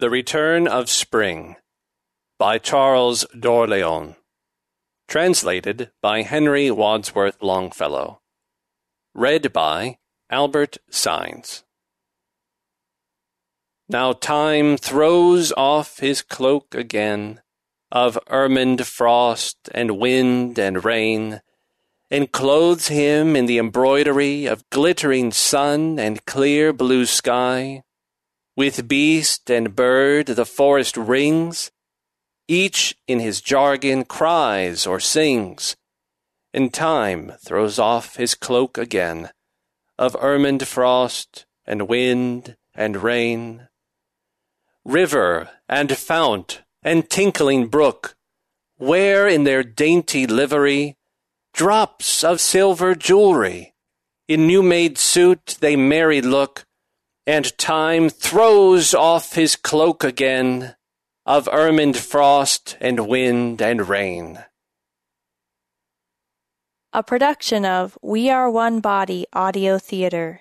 The Return of Spring by Charles D'Orléans. Translated by Henry Wadsworth Longfellow. Read by Albert Saenz. Now time throws off his cloak again of ermined frost and wind and rain, and clothes him in the embroidery of glittering sun and clear blue sky with beast and bird the forest rings, each in his jargon cries or sings, and time throws off his cloak again of ermined frost and wind and rain. River and fount and tinkling brook wear in their dainty livery drops of silver jewelry. In new made suit they merry look, and time throws off his cloak again of ermined frost and wind and rain. A production of We Are One Body Audio Theater.